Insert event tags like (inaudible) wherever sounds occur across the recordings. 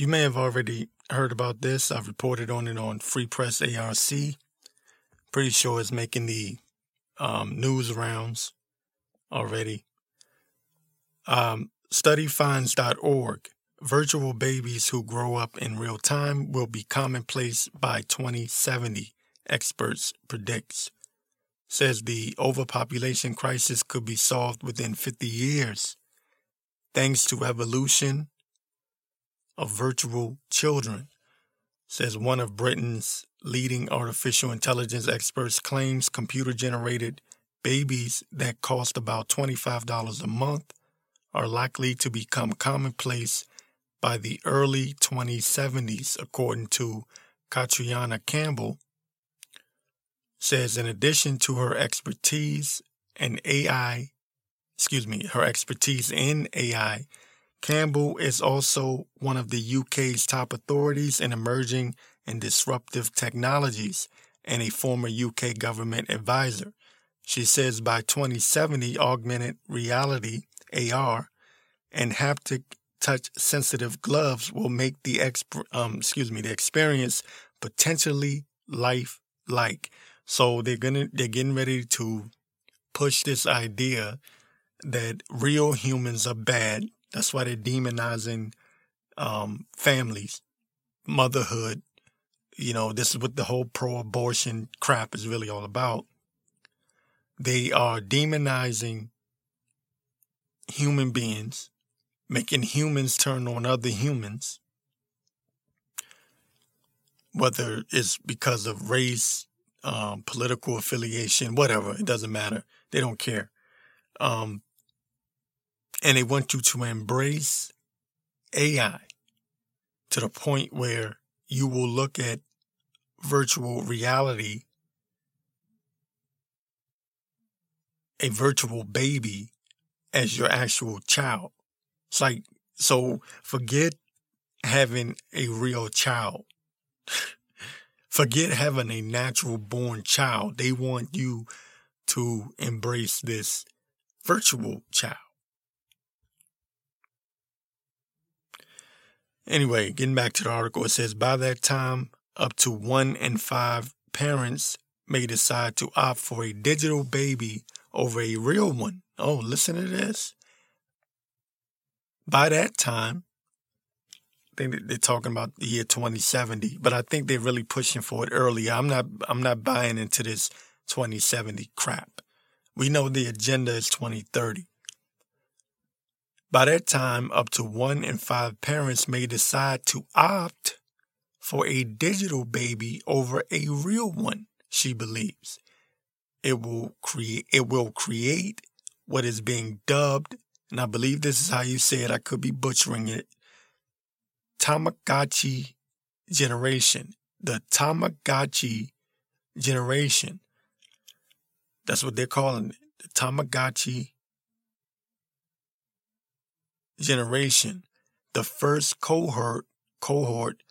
you may have already heard about this. I've reported on it on Free Press ARC. Pretty sure it's making the um, news rounds already. Um, studyfinds.org. Virtual babies who grow up in real time will be commonplace by 2070, experts predicts. Says the overpopulation crisis could be solved within 50 years thanks to evolution of virtual children. Says one of Britain's leading artificial intelligence experts claims computer generated babies that cost about $25 a month are likely to become commonplace by the early 2070s, according to Catriona Campbell. Says in addition to her expertise in AI, excuse me, her expertise in AI, Campbell is also one of the UK's top authorities in emerging and disruptive technologies and a former UK government advisor. She says by 2070, augmented reality, AR, and haptic touch sensitive gloves will make the exp- um, excuse me, the experience potentially life like. So they're gonna they're getting ready to push this idea that real humans are bad. That's why they're demonizing um, families, motherhood. You know, this is what the whole pro-abortion crap is really all about. They are demonizing human beings, making humans turn on other humans, whether it's because of race, um, political affiliation, whatever. It doesn't matter. They don't care. Um, and they want you to embrace AI to the point where you will look at virtual reality, a virtual baby as your actual child. It's like, so forget having a real child. (laughs) forget having a natural born child. They want you to embrace this virtual child. Anyway, getting back to the article, it says by that time, up to one in five parents may decide to opt for a digital baby over a real one. Oh, listen to this. By that time, I think they're talking about the year 2070, but I think they're really pushing for it earlier. I'm not I'm not buying into this 2070 crap. We know the agenda is 2030. By that time, up to one in five parents may decide to opt for a digital baby over a real one, she believes. It will create, it will create what is being dubbed, and I believe this is how you say it, I could be butchering it, Tamagotchi generation. The Tamagotchi generation. That's what they're calling it. The Tamagotchi generation, the first cohort cohort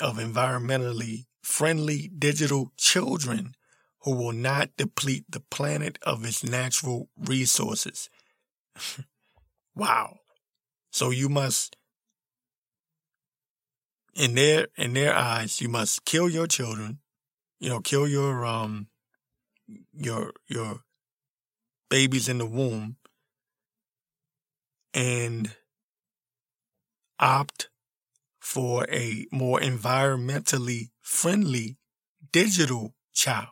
of environmentally friendly digital children who will not deplete the planet of its natural resources. (laughs) wow. So you must in their in their eyes you must kill your children, you know, kill your um your your babies in the womb and opt for a more environmentally friendly digital child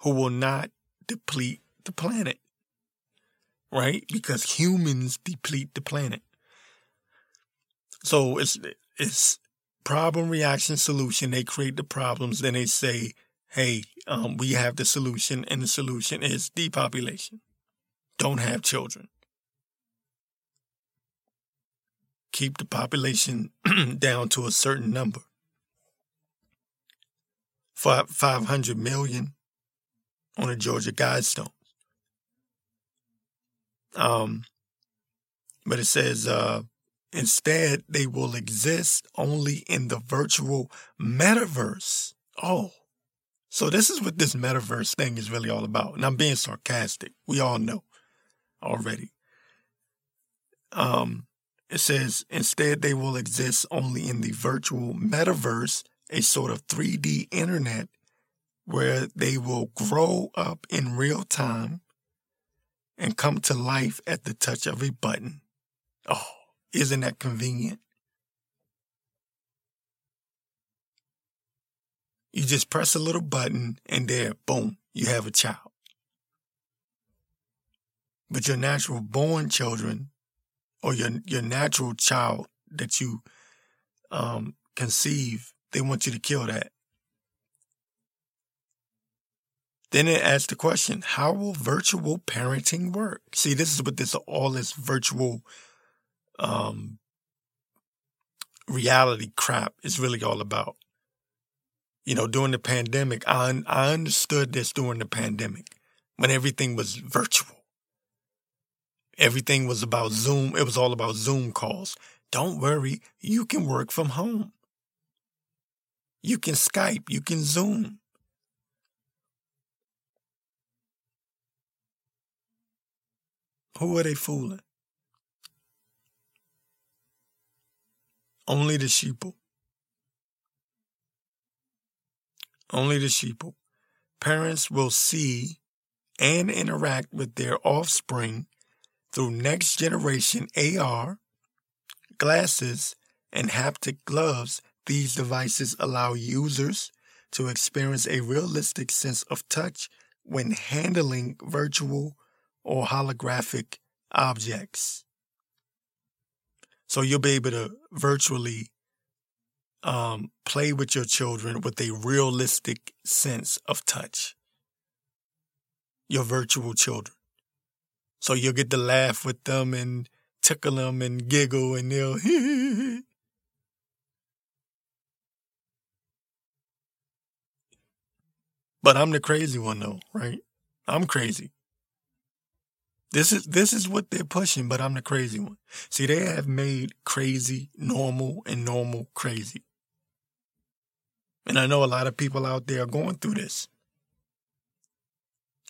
who will not deplete the planet. Right? Because humans deplete the planet. So it's it's problem reaction solution. They create the problems, then they say, hey, um, we have the solution, and the solution is depopulation. Don't have children. Keep the population (clears throat) down to a certain number. 500 million on the Georgia Guidestones. Um, but it says, uh, instead, they will exist only in the virtual metaverse. Oh, so this is what this metaverse thing is really all about. And I'm being sarcastic. We all know already. Um, It says instead they will exist only in the virtual metaverse, a sort of 3D internet where they will grow up in real time and come to life at the touch of a button. Oh, isn't that convenient? You just press a little button and there, boom, you have a child. But your natural born children or your your natural child that you um, conceive, they want you to kill that. Then it asks the question, how will virtual parenting work? See, this is what this all this virtual um, reality crap is really all about. You know, during the pandemic, I I understood this during the pandemic when everything was virtual. Everything was about Zoom. It was all about Zoom calls. Don't worry, you can work from home. You can Skype, you can Zoom. Who are they fooling? Only the sheeple. Only the sheeple. Parents will see and interact with their offspring through next generation AR, glasses, and haptic gloves. These devices allow users to experience a realistic sense of touch when handling virtual or holographic objects. So you'll be able to virtually um, play with your children with a realistic sense of touch. Your virtual children. So you'll get to laugh with them and tickle them and giggle and they'll. (laughs) But I'm the crazy one though, right? I'm crazy. This is this is what they're pushing, but I'm the crazy one. See, they have made crazy normal and normal crazy. And I know a lot of people out there are going through this.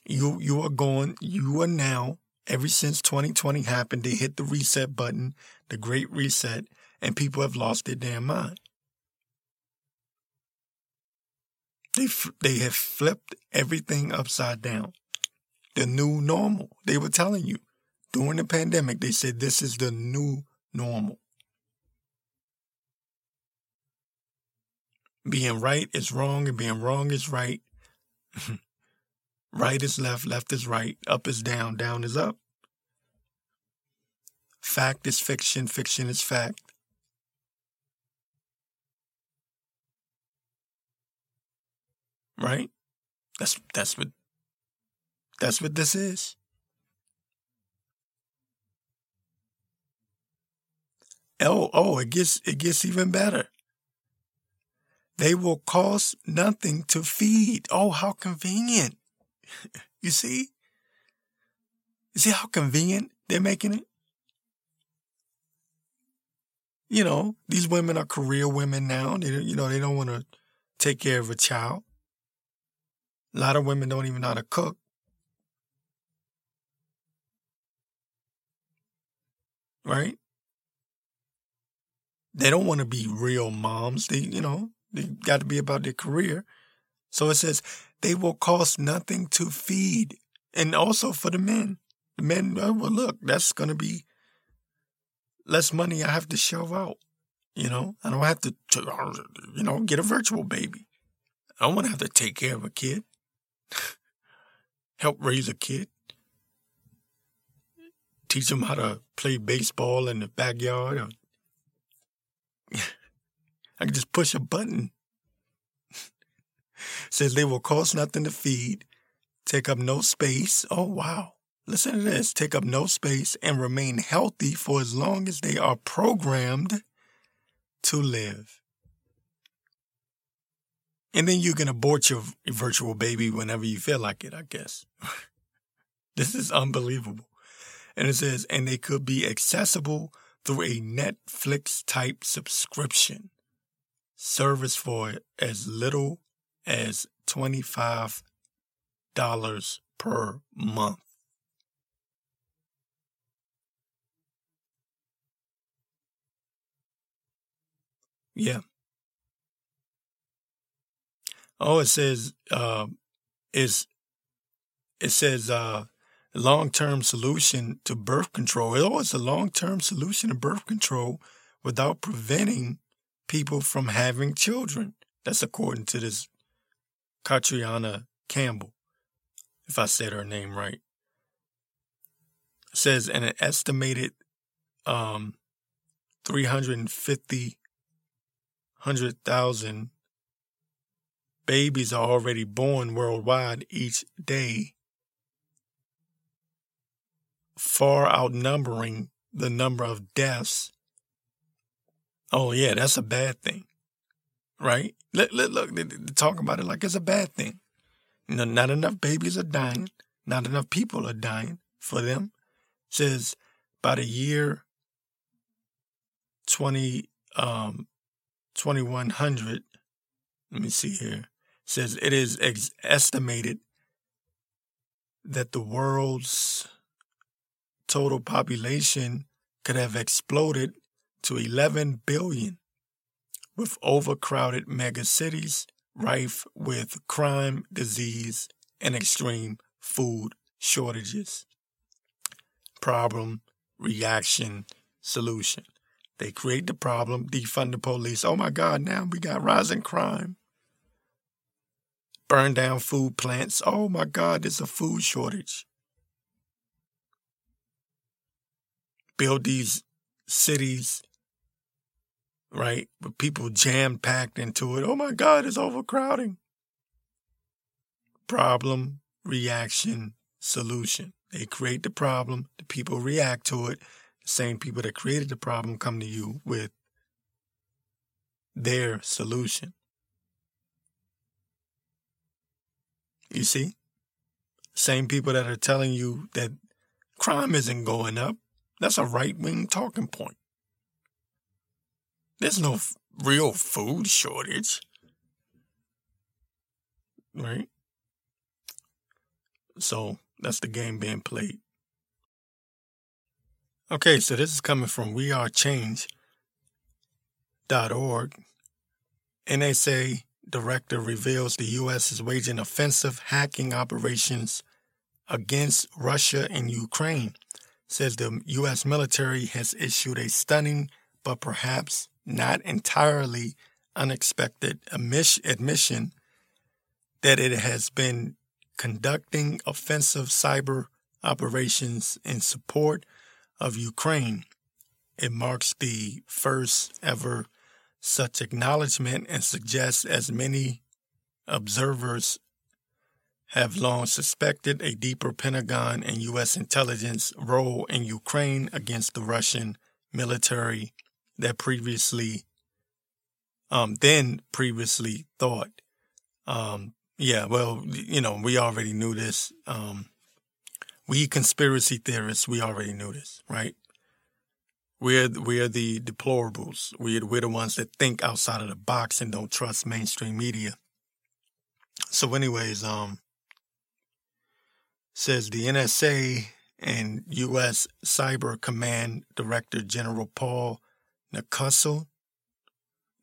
You you are going you are now ever since 2020 happened, they hit the reset button, the great reset, and people have lost their damn mind. They, they have flipped everything upside down. The new normal. They were telling you during the pandemic, they said this is the new normal. Being right is wrong and being wrong is right. (laughs) Right is left, left is right, up is down, down is up. Fact is fiction, fiction is fact. Mm-hmm. Right? That's that's what that's what this is. Oh, oh, it gets it gets even better. They will cost nothing to feed. Oh, how convenient. (laughs) you see? You see how convenient they're making it? You know, these women are career women now. They, you know, they don't want to take care of a child. A lot of women don't even know how to cook. Right? They don't want to be real moms. They, you know, they got to be about their career. So it says they will cost nothing to feed. And also for the men. The men, oh, well, look, that's going to be less money I have to shove out. You know, I don't have to, you know, get a virtual baby. I don't want to have to take care of a kid, (laughs) help raise a kid, teach them how to play baseball in the backyard. (laughs) I can just push a button Says they will cost nothing to feed, take up no space. Oh, wow. Listen to this take up no space and remain healthy for as long as they are programmed to live. And then you can abort your virtual baby whenever you feel like it, I guess. (laughs) this is unbelievable. And it says, and they could be accessible through a Netflix type subscription service for as little as $25 per month. Yeah. Oh, it says uh, is it says uh, long term solution to birth control. Oh, it's a long term solution to birth control without preventing people from having children. That's according to this Catriona Campbell, if I said her name right. Says an estimated um, 350 100,000 babies are already born worldwide each day, far outnumbering the number of deaths. Oh, yeah, that's a bad thing, right? Look, look, look talk about it like it's a bad thing. You know, not enough babies are dying, not enough people are dying for them. It says by the year 20, um, 2100, let me see here, says it is ex- estimated that the world's total population could have exploded to 11 billion with overcrowded megacities rife with crime, disease, and extreme food shortages. Problem, reaction, solution. They create the problem, defund the police. Oh my God, now we got rising crime. Burn down food plants. Oh my God, there's a food shortage. Build these cities, right, with people jam packed into it. Oh my God, it's overcrowding. Problem, reaction, solution. They create the problem, the people react to it, the same people that created the problem come to you with their solution. You see? Same people that are telling you that crime isn't going up. That's a right wing talking point. There's no f- real food shortage. Right? So that's the game being played. Okay, so this is coming from wearechange.org. NSA director reveals the U.S. is waging offensive hacking operations against Russia and Ukraine. Says the U.S. military has issued a stunning but perhaps not entirely unexpected admission that it has been conducting offensive cyber operations in support of Ukraine. It marks the first ever such acknowledgement and suggests, as many observers have long suspected, a deeper Pentagon and U.S. intelligence role in Ukraine against the Russian military that previously, um, then previously thought. Um, yeah, well, you know, we already knew this. Um, we conspiracy theorists, we already knew this, right? We're we're the deplorables. We're we're the ones that think outside of the box and don't trust mainstream media. So, anyways, um, says the NSA and U.S. Cyber Command Director General Paul Nakasone,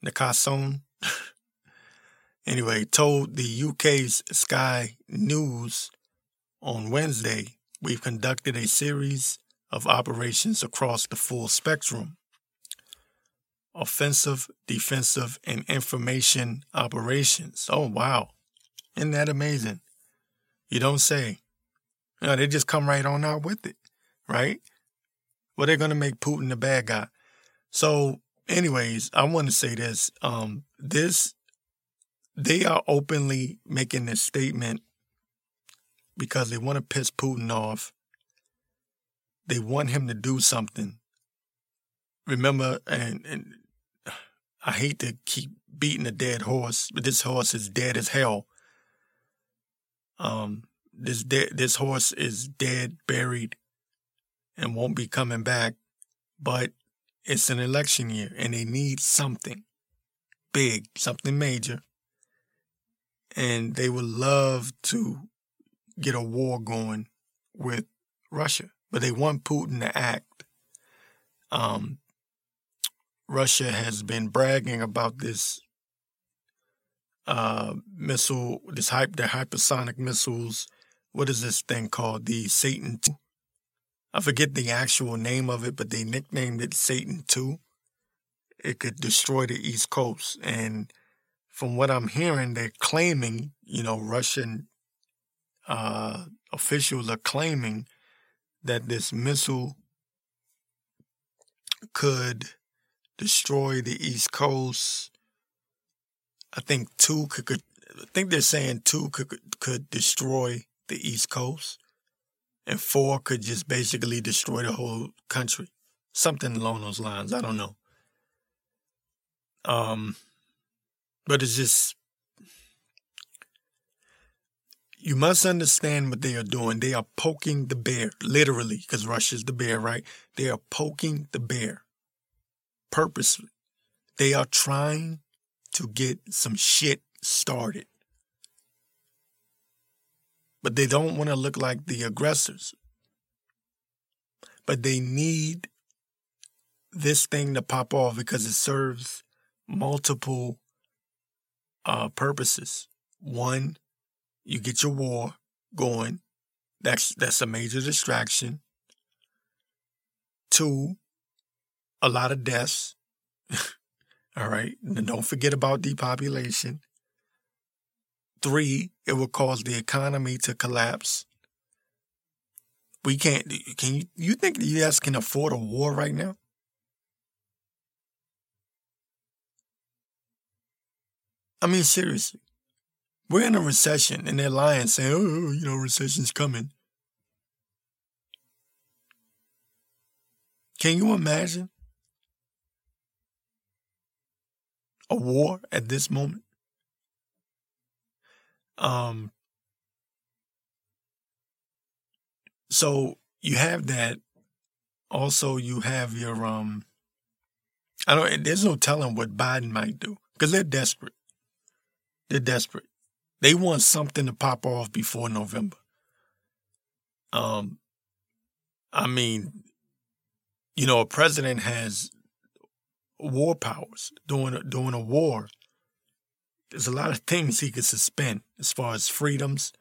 Nakasone, (laughs) anyway, told the UK's Sky News on Wednesday we've conducted a series of operations across the full spectrum offensive, defensive, and information operations. Oh, wow. Isn't that amazing? You don't say. You they just come right on out with it, right? Well, they're going to make Putin the bad guy. So, anyways, I want to say this. Um, this, they are openly making this statement because they want to piss Putin off. They want him to do something. Remember, and, and I hate to keep beating a dead horse, but this horse is dead as hell. Um, this de- this horse is dead, buried, and won't be coming back. But it's an election year, and they need something big, something major, and they would love to get a war going with Russia, but they want Putin to act um, Russia has been bragging about this uh, missile, this hype, the hypersonic missiles. What is this thing called? The Satan 2. I forget the actual name of it, but they nicknamed it Satan 2. It could destroy the East Coast. And from what I'm hearing, they're claiming, you know, Russian uh, officials are claiming that this missile could destroy the East Coast. I think two could, could I think they're saying two could could destroy the East Coast, and four could just basically destroy the whole country. Something along those lines. I don't know. Um, but it's just you must understand what they are doing. They are poking the bear, literally, because Russia's the bear, right? They are poking the bear purposely. They are trying to get some shit started. But they don't want to look like the aggressors. But they need this thing to pop off because it serves multiple uh, purposes. One, you get your war going. That's that's a major distraction. Two, a lot of deaths. (laughs) All right. And don't forget about depopulation. Three, it will cause the economy to collapse. We can't, can you, you think the U.S. can afford a war right now? I mean, seriously. We're in a recession and they're lying saying, oh, oh you know, recession's coming. Can you imagine a war at this moment? Um, so you have that. Also, you have your um. I don't. There's no telling what Biden might do because they're desperate. They're desperate. They want something to pop off before November. Um, I mean, you know, a president has war powers during during a war. There's a lot of things he could suspend as far as freedoms.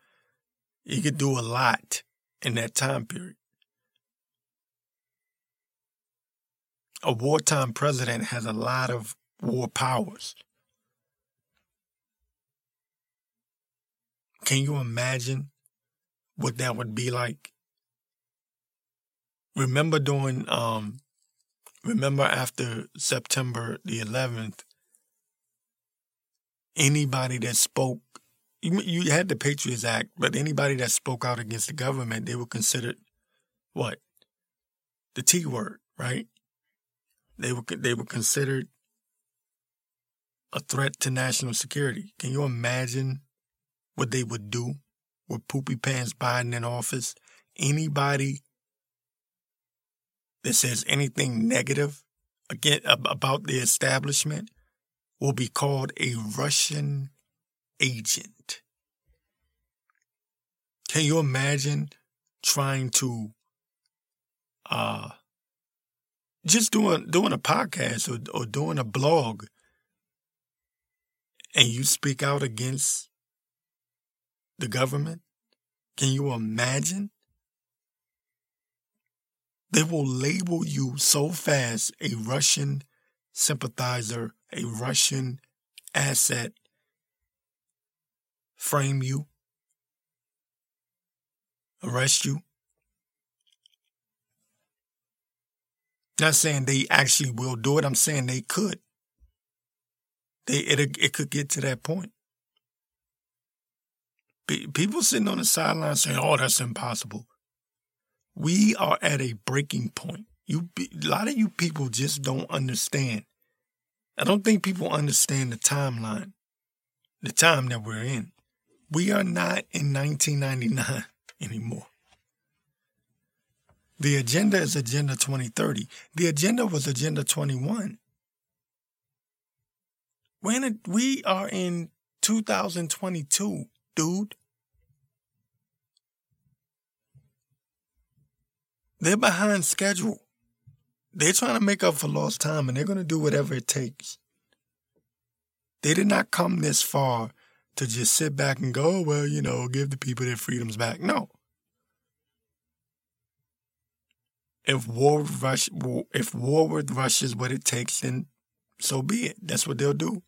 He could do a lot in that time period. A wartime president has a lot of war powers. Can you imagine what that would be like? Remember during, um, remember after September the 11th, anybody that spoke, you, you had the Patriots Act, but anybody that spoke out against the government, they were considered what? The T word, right? They were, they were considered a threat to national security. Can you imagine what they would do with Poopy Pants Biden in office. Anybody that says anything negative again about the establishment will be called a Russian agent. Can you imagine trying to uh just doing doing a podcast or, or doing a blog and you speak out against the government? Can you imagine? They will label you so fast a Russian sympathizer, a Russian asset, frame you, arrest you. Not saying they actually will do it. I'm saying they could. They it it could get to that point people sitting on the sidelines saying, "Oh, that's impossible." We are at a breaking point. You, a lot of you people just don't understand. I don't think people understand the timeline, the time that we're in. We are not in 1999 (laughs) anymore. The agenda is Agenda 2030. The agenda was Agenda 21. When we are in 2022 dude. They're behind schedule. They're trying to make up for lost time and they're going to do whatever it takes. They did not come this far to just sit back and go, oh, well, you know, give the people their freedoms back. No. If war Russia, if war with Russia is what it takes, then so be it. That's what they'll do.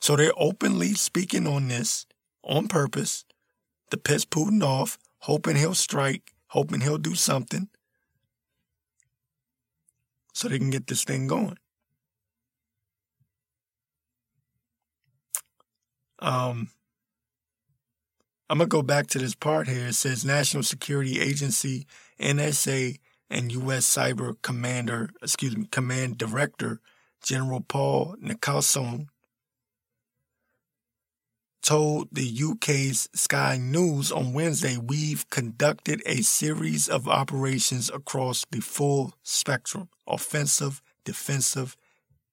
So they're openly speaking on this on purpose to piss Putin off, hoping he'll strike, hoping he'll do something so they can get this thing going. Um, I'm going to go back to this part here. It says National Security Agency, NSA, and U.S. Cyber Commander, excuse me, Command Director General Paul Nicholson told the UK's Sky News on Wednesday, we've conducted a series of operations across the full spectrum offensive, defensive,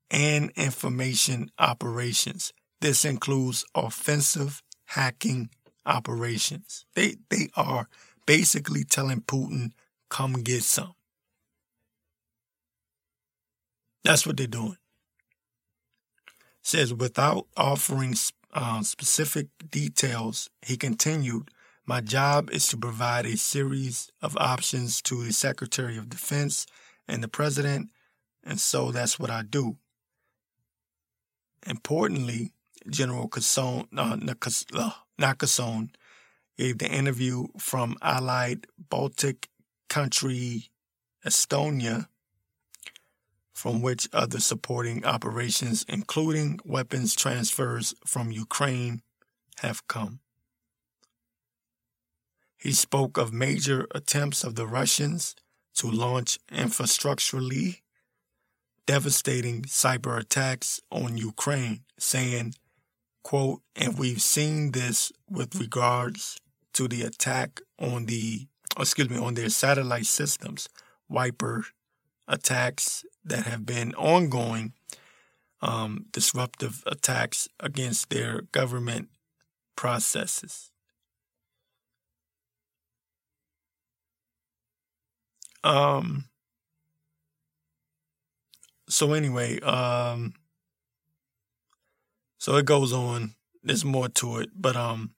and information operations. This includes offensive hacking operations. They, they are basically telling Putin, come get some. That's what they're doing. Says without offering uh, specific details, he continued, My job is to provide a series of options to the Secretary of Defense and the President, and so that's what I do. Importantly, General Kasson, uh, Nakasone gave the interview from allied Baltic country Estonia from which other supporting operations, including weapons transfers from Ukraine, have come. He spoke of major attempts of the Russians to launch infrastructurally devastating cyber attacks on Ukraine, saying, quote, and we've seen this with regards to the attack on the, excuse me, on their satellite systems, Viper attacks that have been ongoing um, disruptive attacks against their government processes. Um, so anyway, um, so it goes on. There's more to it, but um,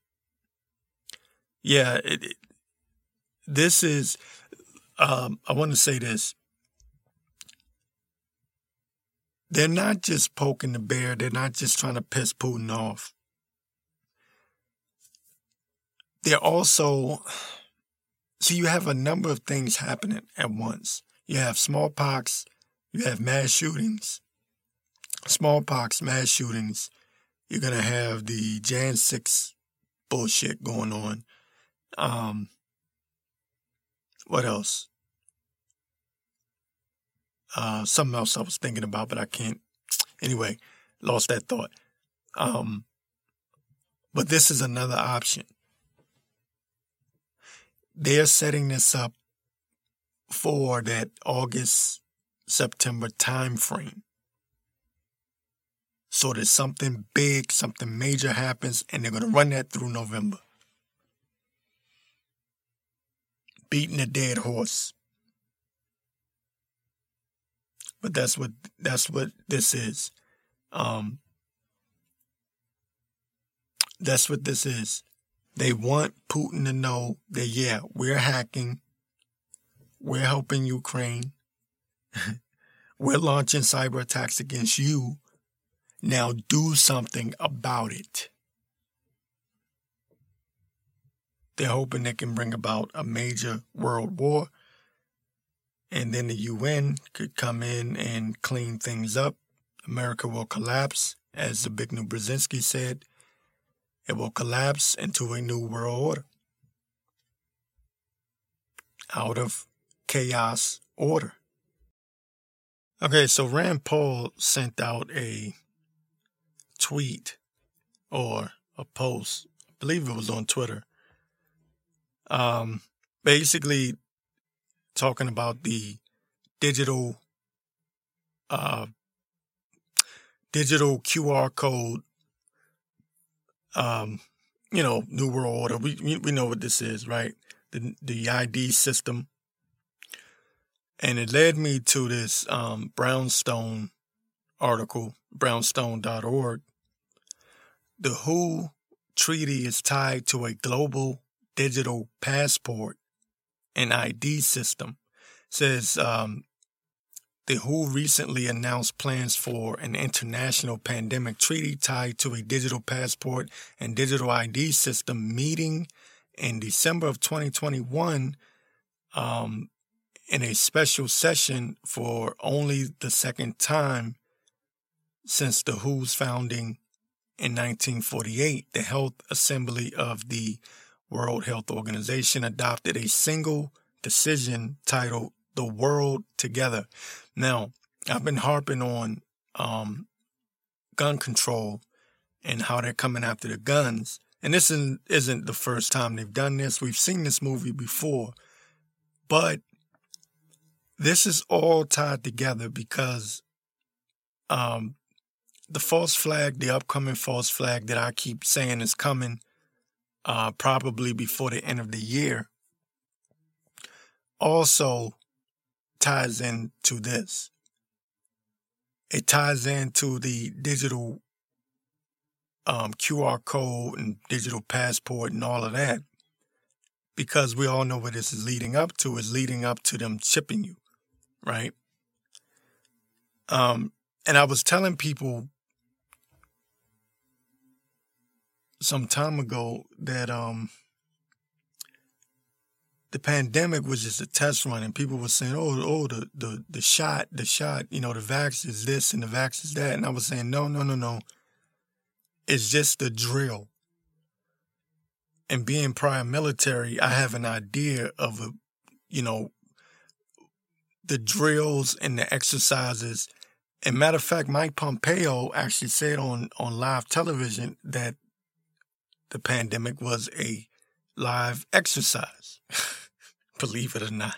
yeah, it, it, this is. Um, I want to say this. They're not just poking the bear, they're not just trying to piss Putin off. They're also, so you have a number of things happening at once. You have smallpox, you have mass shootings, smallpox, mass shootings. You're going to have the Jan 6 bullshit going on. Um, what else? Uh, something else I was thinking about, but I can't. Anyway, lost that thought. Um, but this is another option. They're setting this up for that August September time frame. So that something big, something major happens, and they're going to run that through November. Beating a dead horse. But that's what that's what this is. Um, that's what this is. They want Putin to know that yeah, we're hacking, we're helping Ukraine, (laughs) we're launching cyber attacks against you. Now do something about it. They're hoping they can bring about a major world war and then the UN could come in and clean things up. America will collapse, as Zbigniew Brzezinski said. It will collapse into a new world order. Out of chaos order. Okay, so Rand Paul sent out a tweet or a post, I believe it was on Twitter. Um, basically talking about the digital uh, digital QR code. Um, you know, New World Order. We we know what this is, right? The the ID system. And it led me to this um, Brownstone article, brownstone.org. The WHO treaty is tied to a global digital passport and ID system. says um, the WHO recently announced plans for an international pandemic treaty tied to a digital passport and digital ID system meeting in December of 2021 um, in a special session for only the second time since the WHO's founding in 1948. The Health Assembly of the World Health Organization adopted a single decision titled The World Together. Now, I've been harping on um, gun control and how they're coming after the guns. And this isn't, the first time they've done this. We've seen this movie before. But this is all tied together because um, the false flag, the upcoming false flag that I keep saying is coming uh, probably before the end of the year, also ties into this. It ties into the digital um, QR code and digital passport and all of that because we all know what this is leading up to is leading up to them chipping you, right? Um, and I was telling people some time ago that um, the pandemic was just a test run, and people were saying, "Oh, oh, the the the shot, the shot, you know, the vax is this and the vax is that," and I was saying, "No, no, no, no. It's just the drill." And being prior military, I have an idea of a, you know, the drills and the exercises. And matter of fact, Mike Pompeo actually said on on live television that the pandemic was a live exercise. (laughs) believe it or not.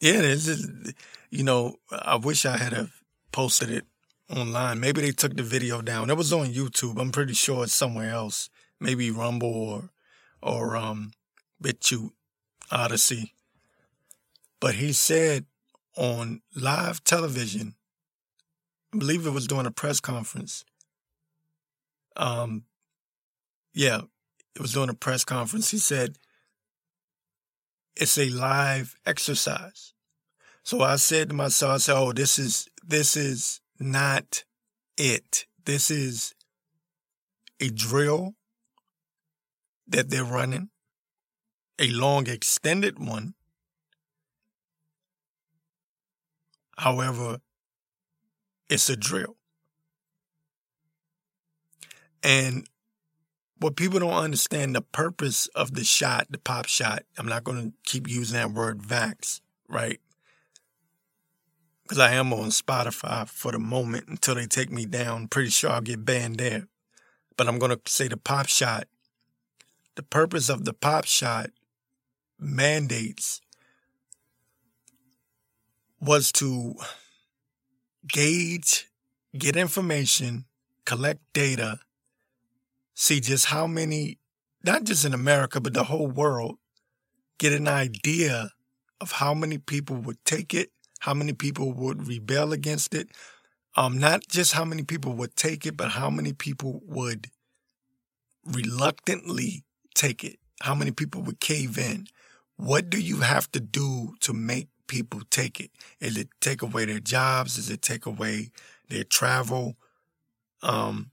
Yeah, this is, you know, I wish I had have posted it online. Maybe they took the video down. It was on YouTube. I'm pretty sure it's somewhere else. Maybe Rumble or, or, um, BitChute, Odysee. But he said on live television, I believe it was during a press conference. Um, yeah, it was during a press conference. He said, it's a live exercise. So I said to myself, I said, oh, this is, this is not it. This is a drill that they're running, a long extended one. However, it's a drill. And what people don't understand the purpose of the shot, the pop shot. I'm not going to keep using that word vax, right? Because I am on Spotify for the moment until they take me down. Pretty sure I'll get banned there. But I'm going to say the pop shot. The purpose of the pop shot mandates was to gauge, get information, collect data, see just how many, not just in America, but the whole world, get an idea of how many people would take it, how many people would rebel against it. Um, not just how many people would take it, but how many people would reluctantly take it. How many people would cave in? What do you have to do to make people take it? Is it take away their jobs? Is it take away their travel? Um,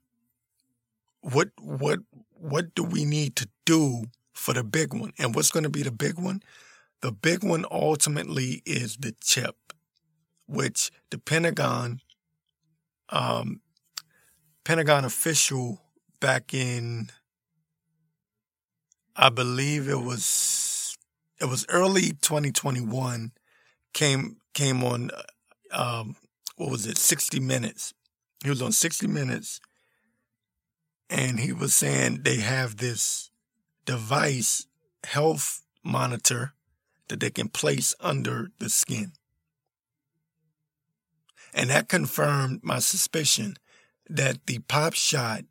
what what what do we need to do for the big one? And what's going to be the big one? The big one ultimately is the chip, which the Pentagon, um, Pentagon official back in, I believe it was, it was early 2021, came came on, um, what was it, 60 Minutes. He was on 60 Minutes and he was saying they have this device, health monitor, that they can place under the skin. And that confirmed my suspicion that the pop shot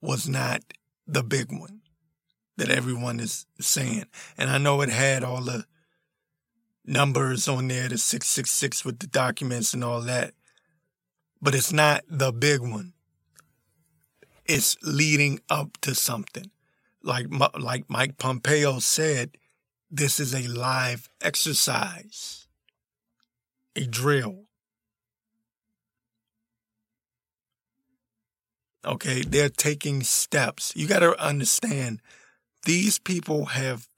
was not the big one that everyone is saying. And I know it had all the numbers on there, the 666 with the documents and all that. But it's not the big one. It's leading up to something. Like, like Mike Pompeo said, this is a live exercise, a drill. Okay, they're taking steps. You got to understand, these people have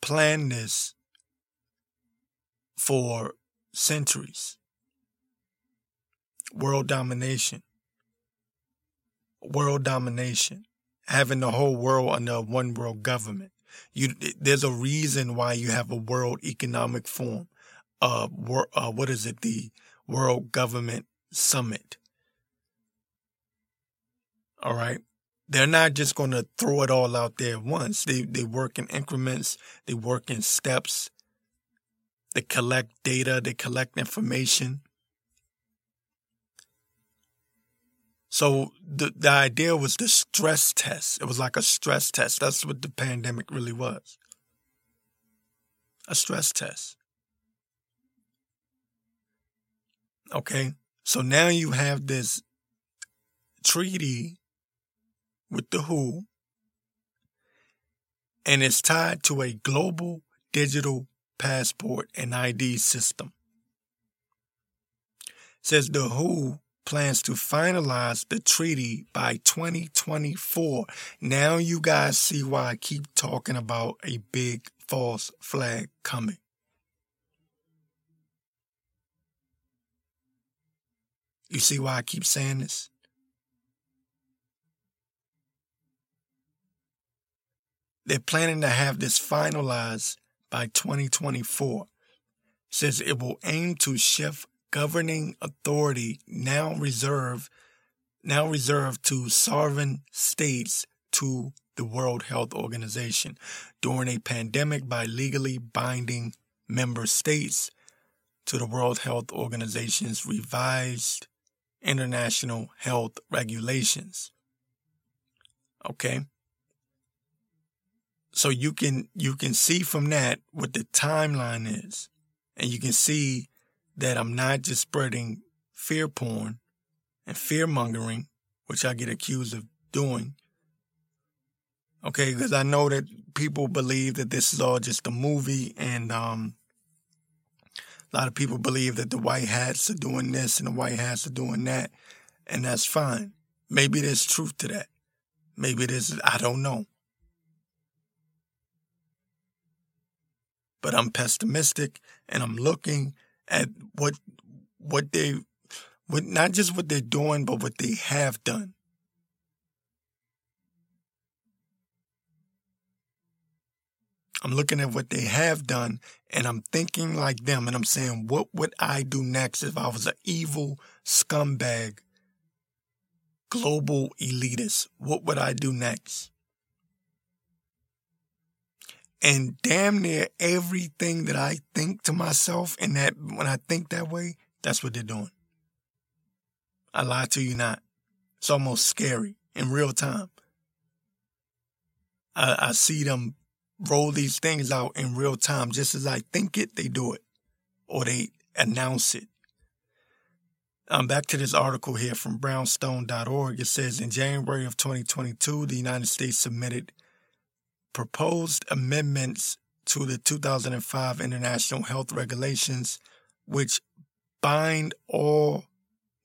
planned this for centuries. World domination. World domination. Having the whole world under one world government. You, there's a reason why you have a World Economic Forum. Uh, uh, what is it? The World Government Summit. All right. They're not just going to throw it all out there at once. They, they work in increments. They work in steps. They collect data. They collect information. So the, the idea was the stress test. It was like a stress test. That's what the pandemic really was. A stress test. Okay. So now you have this treaty with the WHO, and it's tied to a global digital passport and ID system. It says the WHO plans to finalize the treaty by 2024. Now you guys see why I keep talking about a big false flag coming. You see why I keep saying this? They're planning to have this finalized by 2024. Says it will aim to shift governing authority now reserved now reserved to sovereign states to the World Health Organization during a pandemic by legally binding member states to the World Health Organization's revised international health regulations. Okay? So you can you can see from that what the timeline is. And you can see that I'm not just spreading fear porn and fear mongering, which I get accused of doing. Okay, because I know that people believe that this is all just a movie, and um, a lot of people believe that the white hats are doing this and the white hats are doing that, and that's fine. Maybe there's truth to that. Maybe there's, I don't know. but I'm pessimistic and I'm looking at what what they what not just what they're doing, but what they have done. I'm looking at what they have done and I'm thinking like them and I'm saying, what would I do next if I was an evil scumbag global elitist? What would I do next? And damn near everything that I think to myself and that when I think that way, that's what they're doing. I lie to you not. It's almost scary in real time. I, I see them roll these things out in real time. Just as I think it, they do it or they announce it. Um, back to this article here from brownstone.org. It says in January of 2022, the United States submitted proposed amendments to the 2005 International Health Regulations, which bind all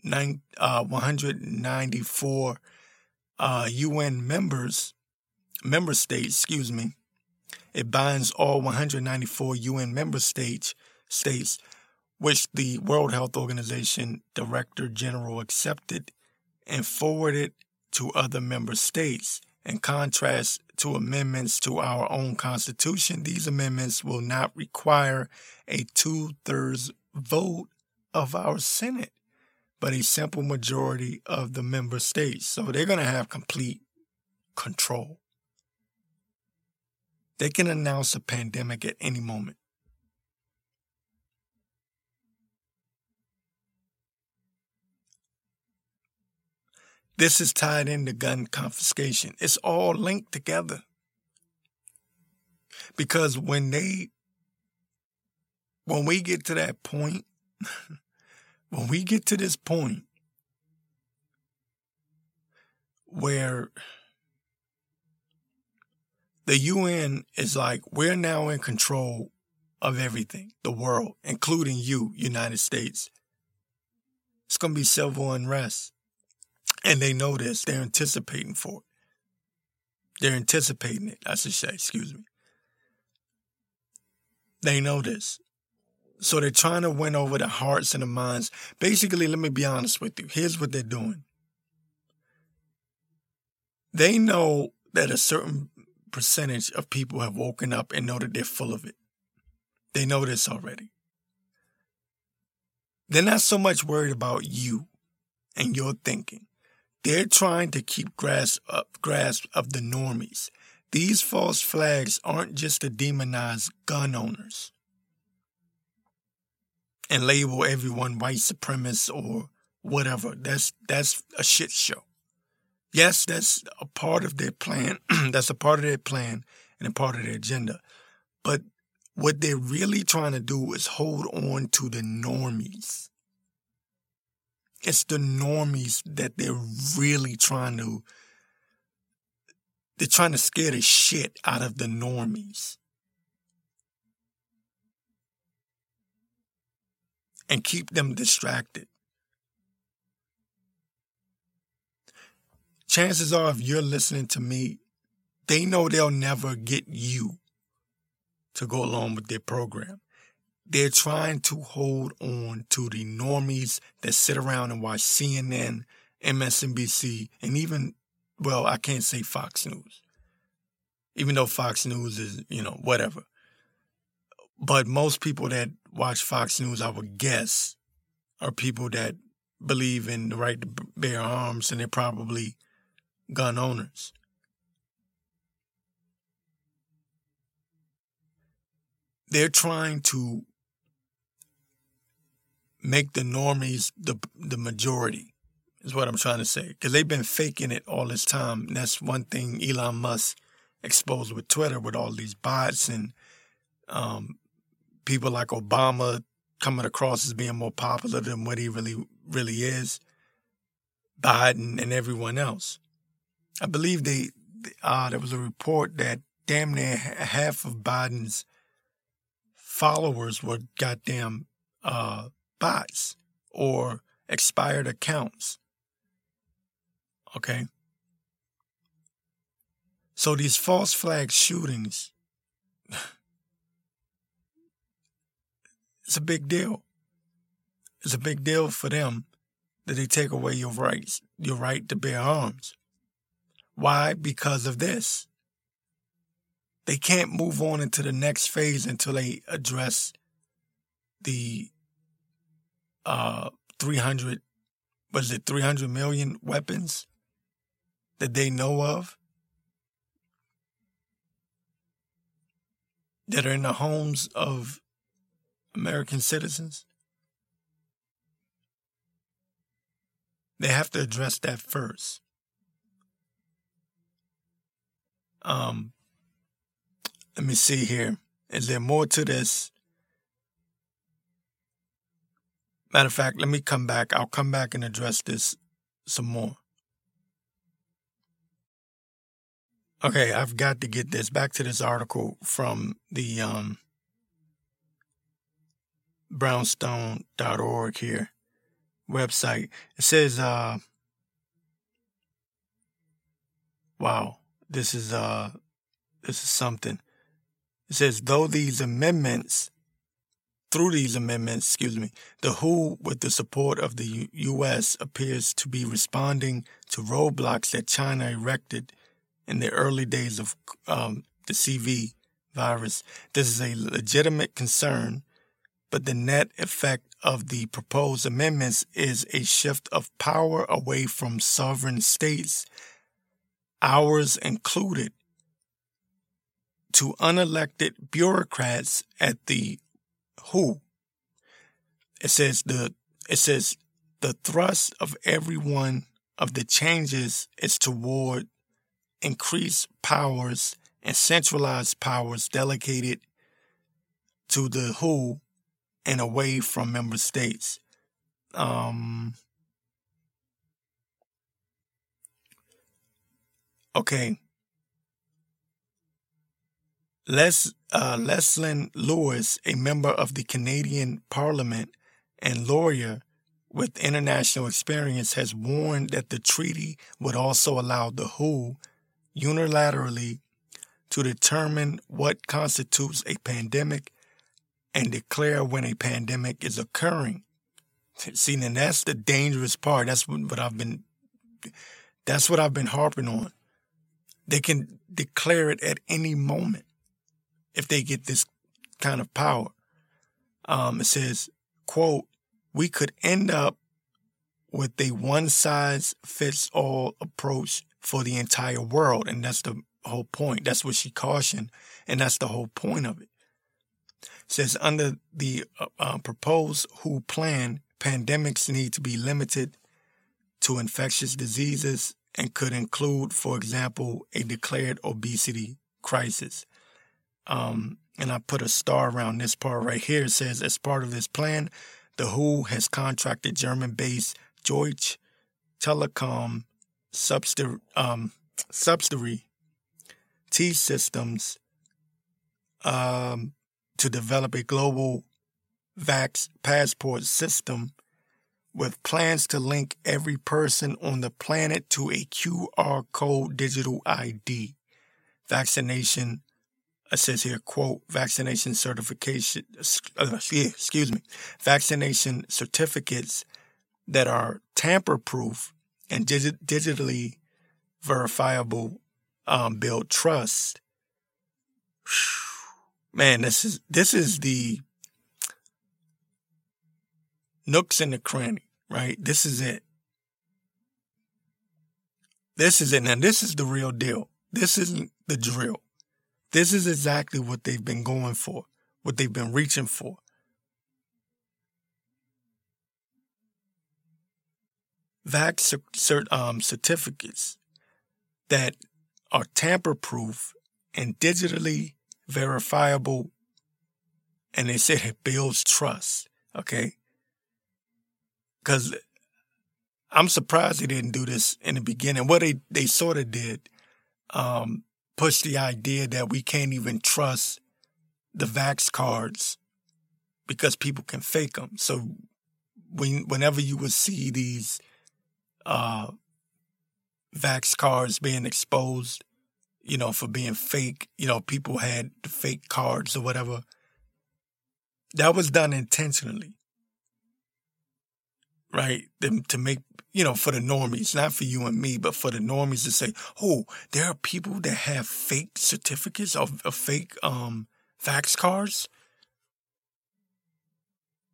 nine, uh, 194 uh, UN members, member states, excuse me. It binds all 194 UN member states, states, which the World Health Organization Director General accepted and forwarded to other member states. In contrast to amendments to our own Constitution, these amendments will not require a two thirds vote of our Senate, but a simple majority of the member states. So they're going to have complete control. They can announce a pandemic at any moment. This is tied into gun confiscation. It's all linked together. Because when they when we get to that point, (laughs) when we get to this point where the UN is like, we're now in control of everything, the world, including you, United States. It's going to be civil unrest. And they know this. They're anticipating for it. They're anticipating it, I should say, excuse me. They know this. So they're trying to win over the hearts and the minds. Basically, let me be honest with you. Here's what they're doing. They know that a certain percentage of people have woken up and know that they're full of it. They know this already. They're not so much worried about you and your thinking. They're trying to keep grasp of, grasp of the normies. These false flags aren't just to demonize gun owners and label everyone white supremacist or whatever. That's that's a shit show. Yes, that's a part of their plan. (clears throat) that's a part of their plan and a part of their agenda. But what they're really trying to do is hold on to the normies. It's the normies that they're really trying to they're trying to scare the shit out of the normies. And keep them distracted. chances are, if you're listening to me, they know they'll never get you to go along with their program. They're trying to hold on to the normies that sit around and watch CNN, MSNBC, and even, well, I can't say Fox News, even though Fox News is, you know, whatever. But most people that watch Fox News, I would guess, are people that believe in the right to bear arms and they're probably gun owners. They're trying to make the normies the the majority is what I'm trying to say because they've been faking it all this time. And that's one thing Elon Musk exposed with Twitter with all these bots and um, people like Obama coming across as being more popular than what he really really is. Biden and everyone else. I believe they uh, there was a report that damn near half of Biden's followers were goddamn uh, bots or expired accounts. Okay. So these false flag shootings, (laughs) it's a big deal. It's a big deal for them that they take away your rights, your right to bear arms. Why? Because of this. They can't move on into the next phase until they address the uh 300 was it 300 million weapons that they know of that are in the homes of American citizens. They have to address that first. Um, let me see here. Is there more to this? Matter of fact, let me come back. I'll come back and address this some more. Okay, I've got to get this back to this article from the um, brownstone.org here website. It says, uh, wow, this is uh this is something. It says though these amendments through these amendments, excuse me, the WHO, with the support of the U- U.S., appears to be responding to roadblocks that China erected in the early days of um, the CV virus. This is a legitimate concern, but the net effect of the proposed amendments is a shift of power away from sovereign states ours included, to unelected bureaucrats at the WHO. It says the it says the thrust of every one of the changes is toward increased powers and centralized powers delegated to the WHO and away from member states. Um, okay. Les, uh, Leslyn Lewis, a member of the Canadian Parliament and lawyer with international experience, has warned that the treaty would also allow the WHO unilaterally to determine what constitutes a pandemic and declare when a pandemic is occurring. See, and that's the dangerous part. That's what I've been. That's what I've been harping on. They can declare it at any moment if they get this kind of power. Um, it says, "quote We could end up with a one size fits all approach for the entire world, and that's the whole point. That's what she cautioned, and that's the whole point of it." says under the uh, uh, proposed WHO plan, pandemics need to be limited to infectious diseases and could include, for example, a declared obesity crisis. Um, and I put a star around this part right here. It says, as part of this plan, the WHO has contracted German-based Deutsche Telekom um, subsidiary T Systems um, to develop a global Vax passport system with plans to link every person on the planet to a QR code digital ID. Vaccination, it says here, quote, vaccination certification, uh, excuse me, vaccination certificates that are tamper proof and digi- digitally verifiable um, build trust. Man, this is this is the nooks in the cranny, right? This is it. This is it. Now, this is the real deal. This isn't the drill. This is exactly what they've been going for, what they've been reaching for. Vax cert, um, certificates that are tamper proof and digitally verifiable, and they said it builds trust. Okay. Because I'm surprised they didn't do this in the beginning. What they, they sort of did, um, push the idea that we can't even trust the vax cards because people can fake them. So when, whenever you would see these, uh, vax cards being exposed, you know, for being fake. You know, people had fake cards or whatever. That was done intentionally, right? Them to make, you know, for the normies, not for you and me, but for the normies to say, oh, there are people that have fake certificates of, of fake um vax cards.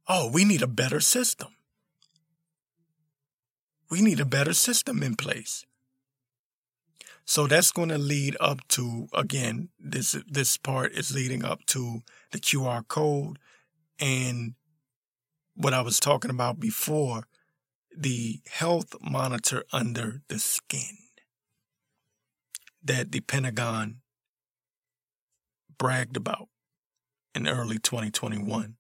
Oh, we need a better system. We need a better system in place. So that's going to lead up to again this this part is leading up to the QR code and what I was talking about before the health monitor under the skin that the Pentagon bragged about in early 2021.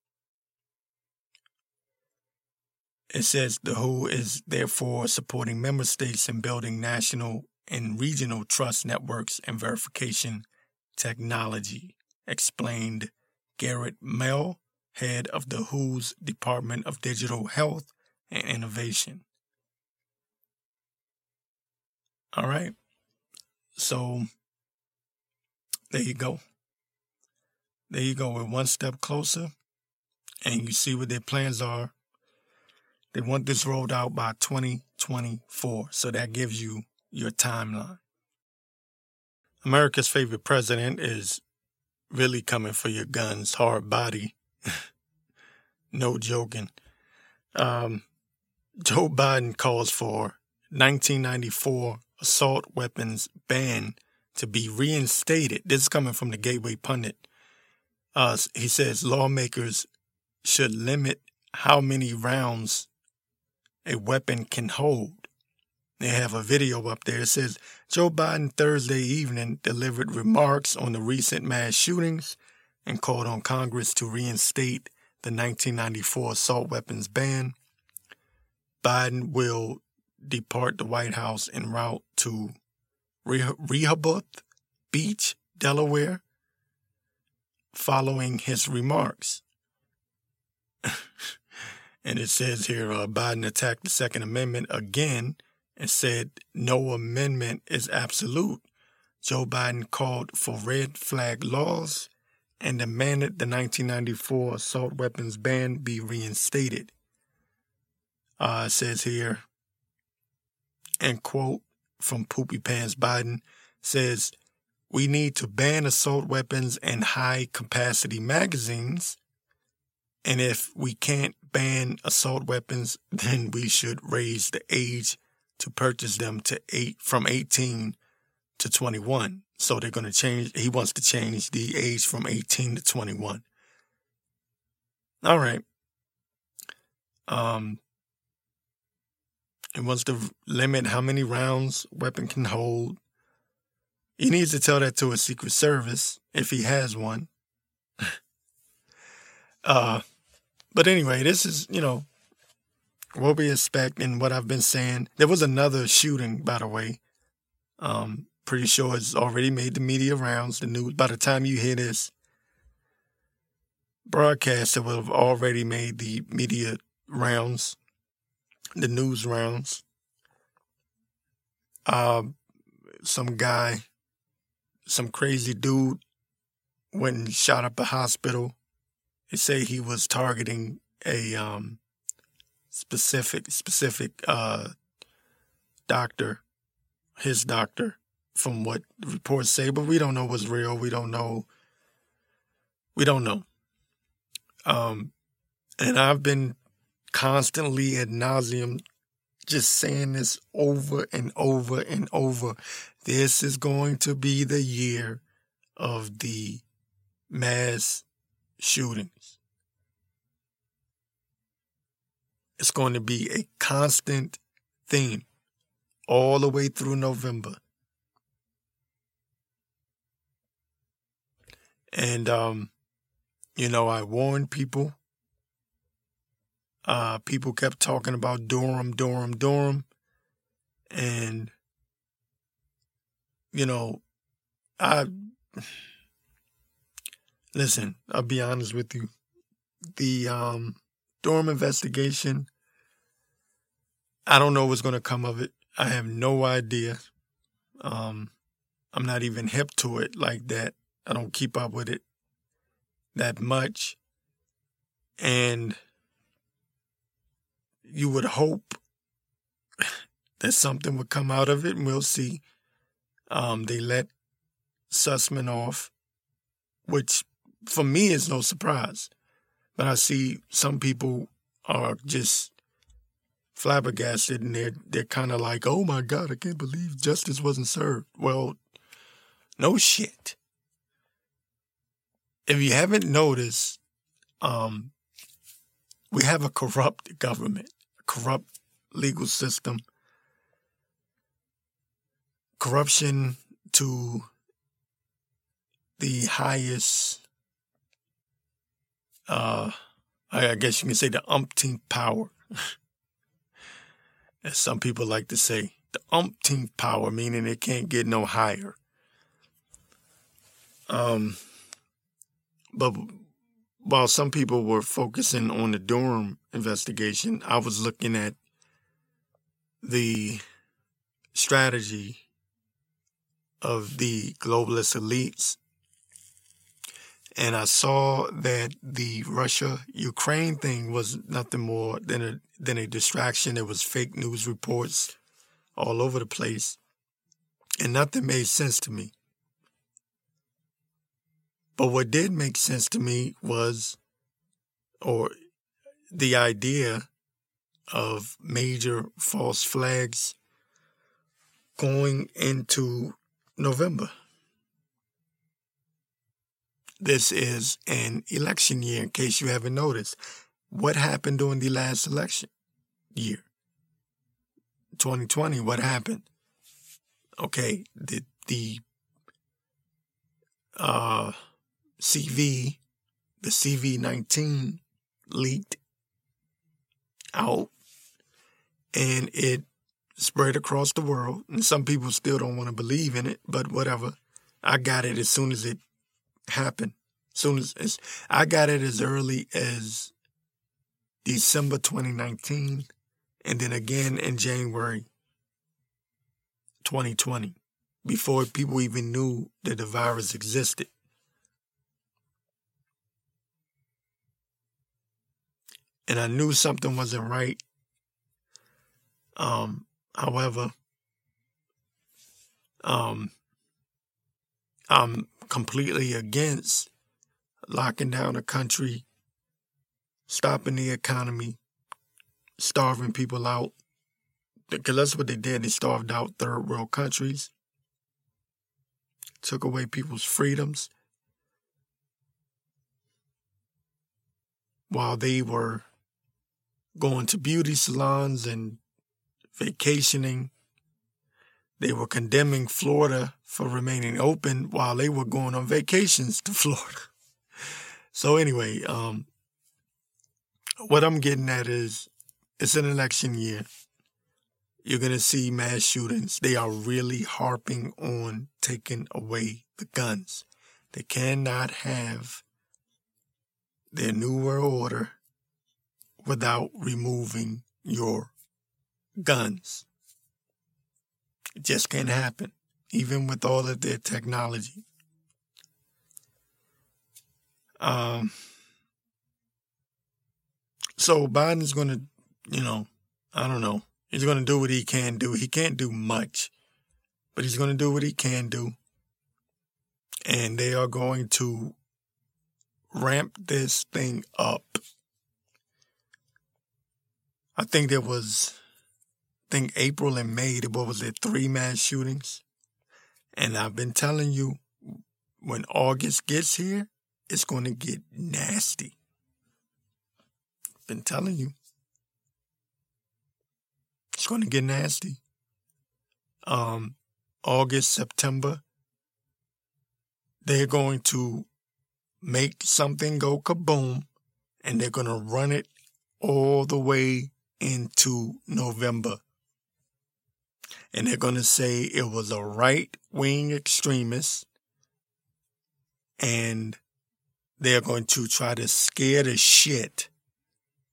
It says the WHO is therefore supporting member states in building national and regional trust networks and verification technology, explained Garrett Mehl, head of the WHO's Department of Digital Health and Innovation. All right. So there you go. There you go. We're one step closer, and you see what their plans are. They want this rolled out by 2024. So that gives you your timeline. America's favorite president is really coming for your guns, hard body. (laughs) no joking. Um, Joe Biden calls for 1994 assault weapons ban to be reinstated. This is coming from the Gateway Pundit. Uh, he says lawmakers should limit how many rounds a weapon can hold. They have a video up there. It says Joe Biden Thursday evening delivered remarks on the recent mass shootings and called on Congress to reinstate the 1994 assault weapons ban. Biden will depart the White House en route to Rehoboth Beach, Delaware, following his remarks. (laughs) and it says here uh, Biden attacked the Second Amendment again and said no amendment is absolute. Joe Biden called for red flag laws and demanded the 1994 assault weapons ban be reinstated. Uh, it says here, and quote from Poopy Pants Biden says, we need to ban assault weapons and high capacity magazines. And if we can't ban assault weapons, (laughs) then we should raise the age to purchase them to eight from 18 to 21. So they're going to change. He wants to change the age from 18 to 21. All right. Um, he wants to limit how many rounds weapon can hold. He needs to tell that to a Secret Service if he has one. (laughs) uh, but anyway, this is, you know, what we expect and what I've been saying. There was another shooting, by the way, um, pretty sure it's already made the media rounds, the news. By the time you hear this broadcast, it will have already made the media rounds, the news rounds. Uh, some guy, some crazy dude went and shot up a hospital. They say he was targeting a um, specific specific uh, doctor, his doctor, from what reports say, but we don't know what's real. We don't know. We don't know. Um, and I've been constantly ad nauseum just saying this over and over and over. This is going to be the year of the mass shootings. It's going to be a constant theme all the way through November. And, um, you know, I warned people. Uh, people kept talking about Durham, Durham, Durham. And, you know, I, listen, I'll be honest with you. The, um, Durham investigation, I don't know what's going to come of it. I have no idea. Um, I'm not even hip to it like that. I don't keep up with it that much. And you would hope that something would come out of it, and we'll see. Um, they let Sussman off, which for me is no surprise. But I see some people are just flabbergasted and they're they're kind of like, "Oh my God, I can't believe justice wasn't served." Well, no shit if you haven't noticed, um, we have a corrupt government, a corrupt legal system, corruption to the highest, uh, I guess you can say the umpteenth power, (laughs) as some people like to say, the umpteenth power, meaning it can't get no higher. Um, but while some people were focusing on the Durham investigation, I was looking at the strategy of the globalist elites. And I saw that the Russia Ukraine thing was nothing more than a than a distraction. It was fake news reports all over the place. And nothing made sense to me. But what did make sense to me was, or the idea of major false flags going into November. This is an election year, in case you haven't noticed. What happened during the last election year? 2020, what happened? Okay, the, the, uh, CV, the CV 19 leaked out and it spread across the world. And some people still don't want to believe in it, but whatever. I got it as soon as it happened. As soon as, as I got it as early as December 2019 and then again in January 2020 before people even knew that the virus existed. And I knew something wasn't right. Um, however, um, I'm completely against locking down a country, stopping the economy, starving people out. Because that's what they did. They starved out third world countries, took away people's freedoms while they were going to beauty salons and vacationing. They were condemning Florida for remaining open while they were going on vacations to (laughs) Florida. So anyway, um, what I'm getting at is it's an election year. You're going to see mass shootings. They are really harping on taking away the guns. They cannot have their new world order without removing your guns. It just can't happen, even with all of their technology. Um, so Biden's going to, you know, I don't know. He's going to do what he can do. He can't do much, but he's going to do what he can do. And they are going to ramp this thing up. I think there was, I think April and May, what was it, three mass shootings? And I've been telling you, when August gets here, it's going to get nasty. Been telling you. It's going to get nasty. Um, August, September, they're going to make something go kaboom and they're going to run it all the way into November. And they're going to say it was a right wing extremist and they're going to try to scare the shit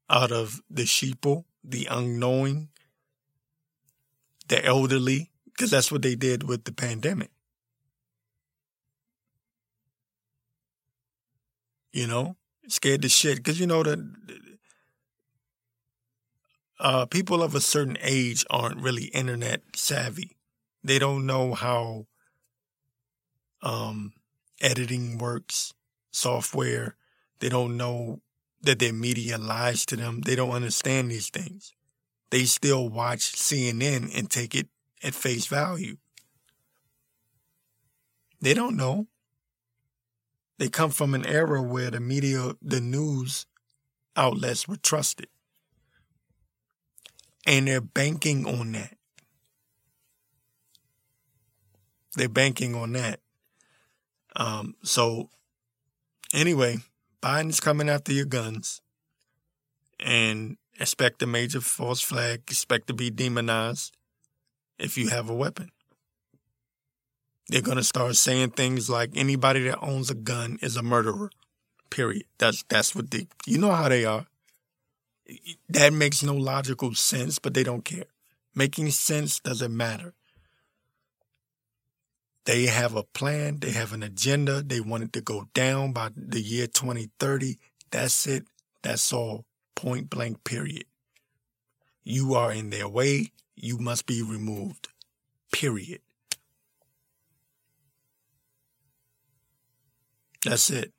out of the sheeple, the unknowing, the elderly, because that's what they did with the pandemic. You know, scared the shit because you know that uh, people of a certain age aren't really internet savvy. They don't know how um, editing works software. They don't know that their media lies to them. They don't understand these things. They still watch CNN and take it at face value. They don't know. They come from an era where the media, the news outlets were trusted. And they're banking on that. They're banking on that. Um, so Anyway, Biden's coming after your guns and expect a major false flag, expect to be demonized if you have a weapon. They're going to start saying things like anybody that owns a gun is a murderer. Period. That's that's what they you know how they are. That makes no logical sense, but they don't care. Making sense doesn't matter. They have a plan, they have an agenda, they want it to go down by the year 2030. That's it. That's all. Point blank, period. You are in their way. You must be removed. Period. That's it.